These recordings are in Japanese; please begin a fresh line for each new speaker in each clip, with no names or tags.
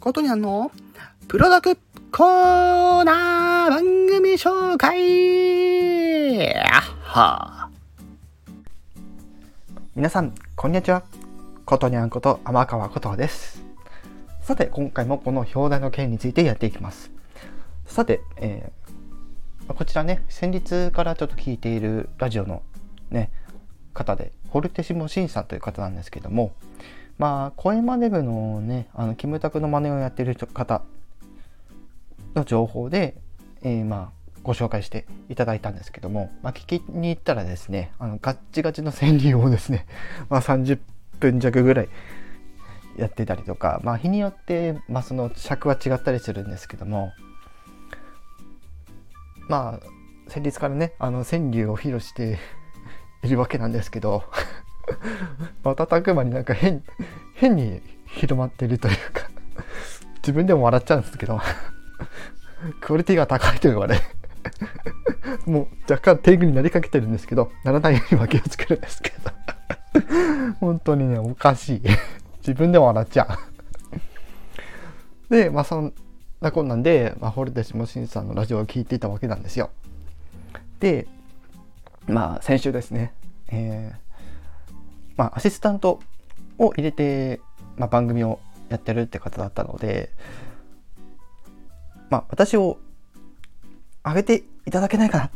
ことにゃんのプロダクコーナー番組紹介は皆さん、こんにちは。ことにゃんこと天川ことです。さて、今回もこの表題の件についてやっていきます。さて、えーこちらね、先日からちょっと聞いているラジオのね、方で、ホルテシモシンさんという方なんですけども、まあ、声真似部のね、あの、キムタクの真似をやってる方の情報で、えーまあ、ご紹介していただいたんですけども、まあ、聞きに行ったらですね、あの、ガッチガチの川柳をですね、まあ、30分弱ぐらいやってたりとか、まあ、日によって、まあ、その尺は違ったりするんですけども、まあ、先日からね、あの、川柳を披露しているわけなんですけど、瞬く間になんか変、変に広まってるというか、自分でも笑っちゃうんですけど、クオリティが高いと言われ、もう若干天狗になりかけてるんですけど、ならないようには気をつけるんですけど、本当にね、おかしい。自分でも笑っちゃう。で、まあそんなこんなんで、まあ、ホルテシモシンさんのラジオを聞いていたわけなんですよ。で、まあ先週ですね、えーまあアシスタントを入れて、まあ、番組をやってるって方だったので、まあ私を上げていただけないかなっ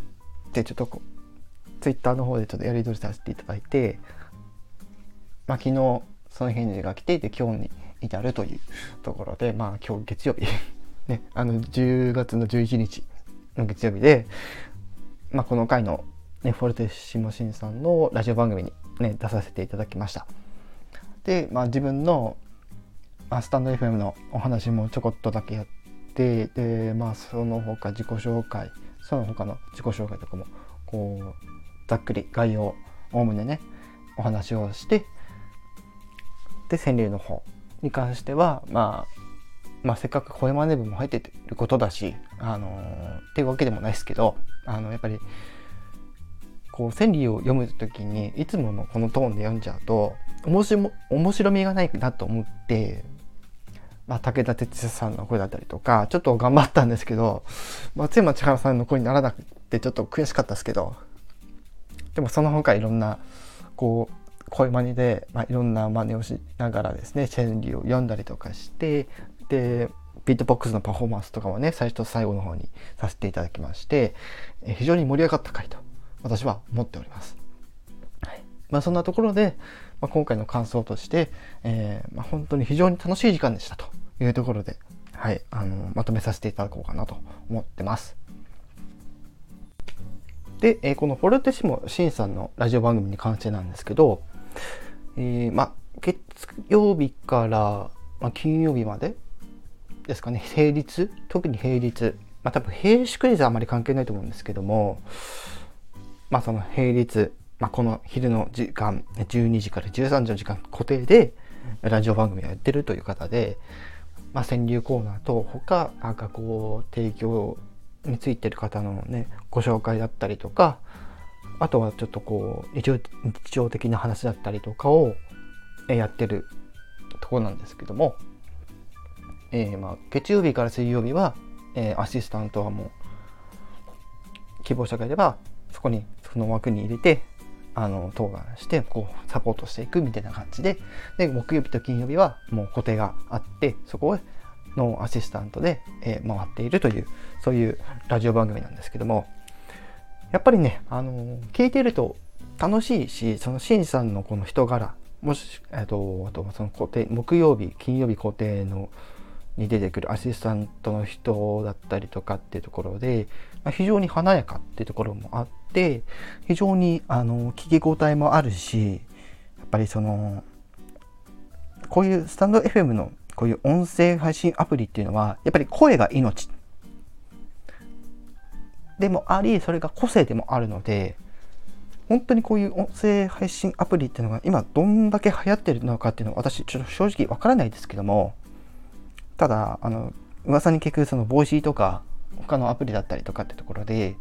てちょっとこう、ツイッターの方でちょっとやり取りさせていただいて、まあ昨日その返事が来ていて今日に至るというところで、まあ今日月曜日、ね、あの10月の11日の月曜日で、まあこの回のね、フォルテッシモシンさんのラジオ番組にね、出させていただきました。で、まあ自分の、まあ、スタンド FM のお話もちょこっとだけやって、で、まあその他自己紹介、その他の自己紹介とかも、こう、ざっくり概要、おおむねね、お話をして、で、川柳の方に関しては、まあ、まあ、せっかく声真似部も入っててることだし、あのーっていうわけでもないですけど、あの、やっぱり、こう、川柳を読むときに、いつものこのトーンで読んじゃうと、面白も面白みがないなと思って、まあ、武田鉄矢さんの声だったりとか、ちょっと頑張ったんですけど、松山千春さんの声にならなくて、ちょっと悔しかったですけど、でもその他いろんな、こう、声真似で、まあ、いろんな真似をしながらですね、川柳を読んだりとかして、で、ビートボックスのパフォーマンスとかもね、最初と最後の方にさせていただきまして、非常に盛り上がった回と、私は思っております。はい。まあそんなところで、まあ、今回の感想として、えーまあ、本当に非常に楽しい時間でしたというところで、はい、あの、まとめさせていただこうかなと思ってます。で、えーこのフォルテシモシンさんのラジオ番組に関してなんですけど、えーまあ、月曜日から、まあ、金曜日までですかね、平日、特に平日、まあ多分平祝日はあまり関係ないと思うんですけども、まあその平日、まあこの昼の時間、12時から13時の時間固定でラジオ番組をやってるという方で、まあ川柳コーナーと他、なんかこう提供についてる方のね、ご紹介だったりとか、あとはちょっとこう日常日常的な話だったりとかをえーやってるところなんですけども、えーまあ月曜日から水曜日は、えーアシスタントはもう希望者がいればそこにその枠に入れてあの登壇してこうサポートしていくみたいな感じで。で木曜日と金曜日はもう固定があってそこのアシスタントで、えー回っているというそういうラジオ番組なんですけども。やっぱりね、あの聞いてると楽しいしそのシンさんのこの人柄もし、えっと、あとその固定木曜日金曜日固定のに出てくるアシスタントの人だったりとかっていうところで、まあ非常に華やかっていうところもあって非常にあの聞き応えもあるしやっぱりそのこういうスタンド FM のこういう音声配信アプリっていうのはやっぱり声が命。でもありそれが個性でもあるので本当にこういう音声配信アプリっていうのが今どんだけ流行ってるのかっていうのは私ちょっと正直わからないですけどもただあの噂に聞くその Voicy とか他のアプリだったりとかってところで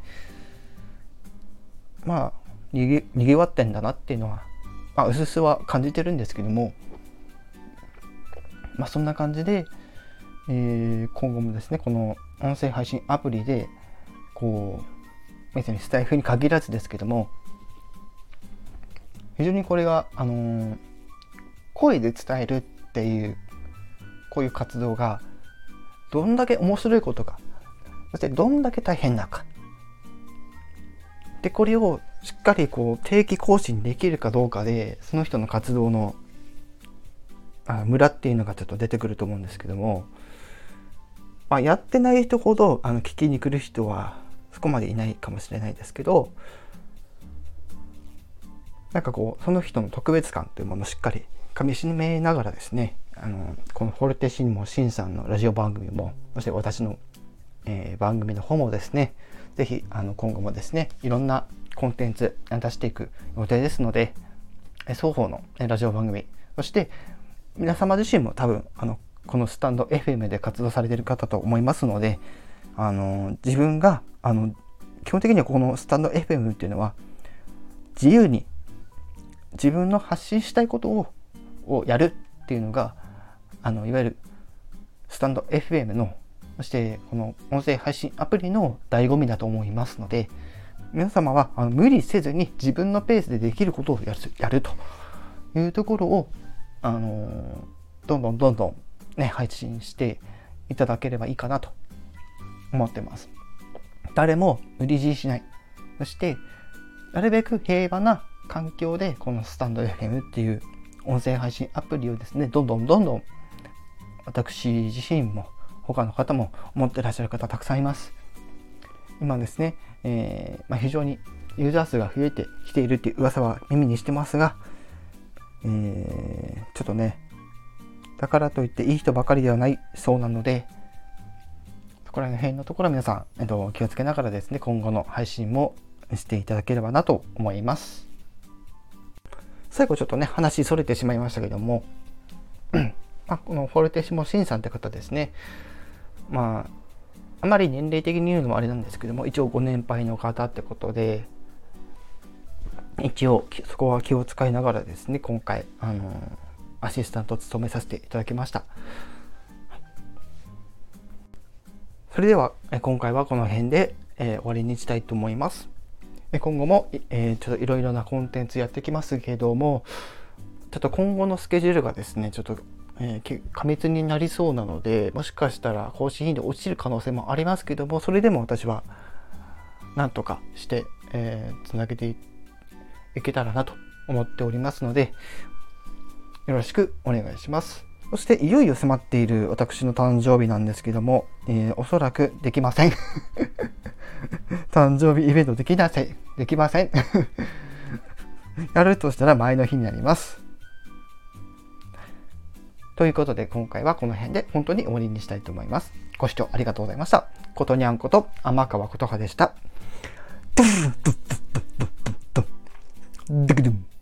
まあにぎにぎわってんだなっていうのはまあ薄々は感じてるんですけどもまあそんな感じでえー、今後もですねこの音声配信アプリでこう別にスタイフに限らずですけども非常にこれが、あのー、声で伝えるっていうこういう活動がどんだけ面白いことか。そしてどんだけ大変なのか。でこれをしっかりこう定期更新できるかどうかでその人の活動のあ村っていうのがちょっと出てくると思うんですけども、まあ、やってない人ほどあの聞きに来る人はそこまでいないかもしれないですけど。なんかこうその人の特別感というものをしっかりかみしめながらですねあのこのフォルテシンもシンさんのラジオ番組もそして私の、えー、番組の方もですね是非今後もですねいろんなコンテンツ出していく予定ですので双方のラジオ番組そして皆様自身も多分あのこのスタンド FM で活動されている方と思いますのであの自分があの基本的にはこのスタンド FM っていうのは自由に自分の発信したいことををやるっていうのがあのいわゆるスタンド FM のそしてこの音声配信アプリの醍醐味だと思いますので皆様はあの無理せずに自分のペースでできることをやるやるというところをあのどんどんどんどんね配信していただければいいかなと思ってます。誰も無理強いしない。そしてなるべく平和な環境でこのスタンド FM っていう音声配信アプリをですねどんどんどんどん私自身も他の方も思ってらっしゃる方たくさんいます。今ですね、えー、まあ、非常にユーザー数が増えてきているっていう噂は耳にしてますが、えー、ちょっとねだからといっていい人ばかりではないそうなのでそこら辺のところは皆さん、えっと、気をつけながらですね今後の配信もしていただければなと思います最後ちょっとね話それてしまいましたけどもまあ、このフォルテシモシンさんって方ですね。まああまり年齢的に言うのもあれなんですけども一応ご年配の方ってことで一応そこは気を使いながらですね今回あのアシスタントを務めさせていただきました。それでは今回はこの辺で、えー、終わりにしたいと思います。今後も、えー、ちょっといろいろなコンテンツやってきますけどもちょっと今後のスケジュールがですねちょっと、えー、過密になりそうなのでもしかしたら更新頻度落ちる可能性もありますけどもそれでも私はなんとかして、えー、げていけたらなと思っておりますので、よろしくお願いします。そしていよいよ迫っている私の誕生日なんですけども、えー、おそらくできません。誕生日イベントできなせできません。やるとしたら前の日になります。ということで今回はこの辺で本当に終わりにしたいと思います。ご視聴ありがとうございました。ことにゃんこと天川琴葉でした。ドゥドゥドゥドゥドゥドゥドゥ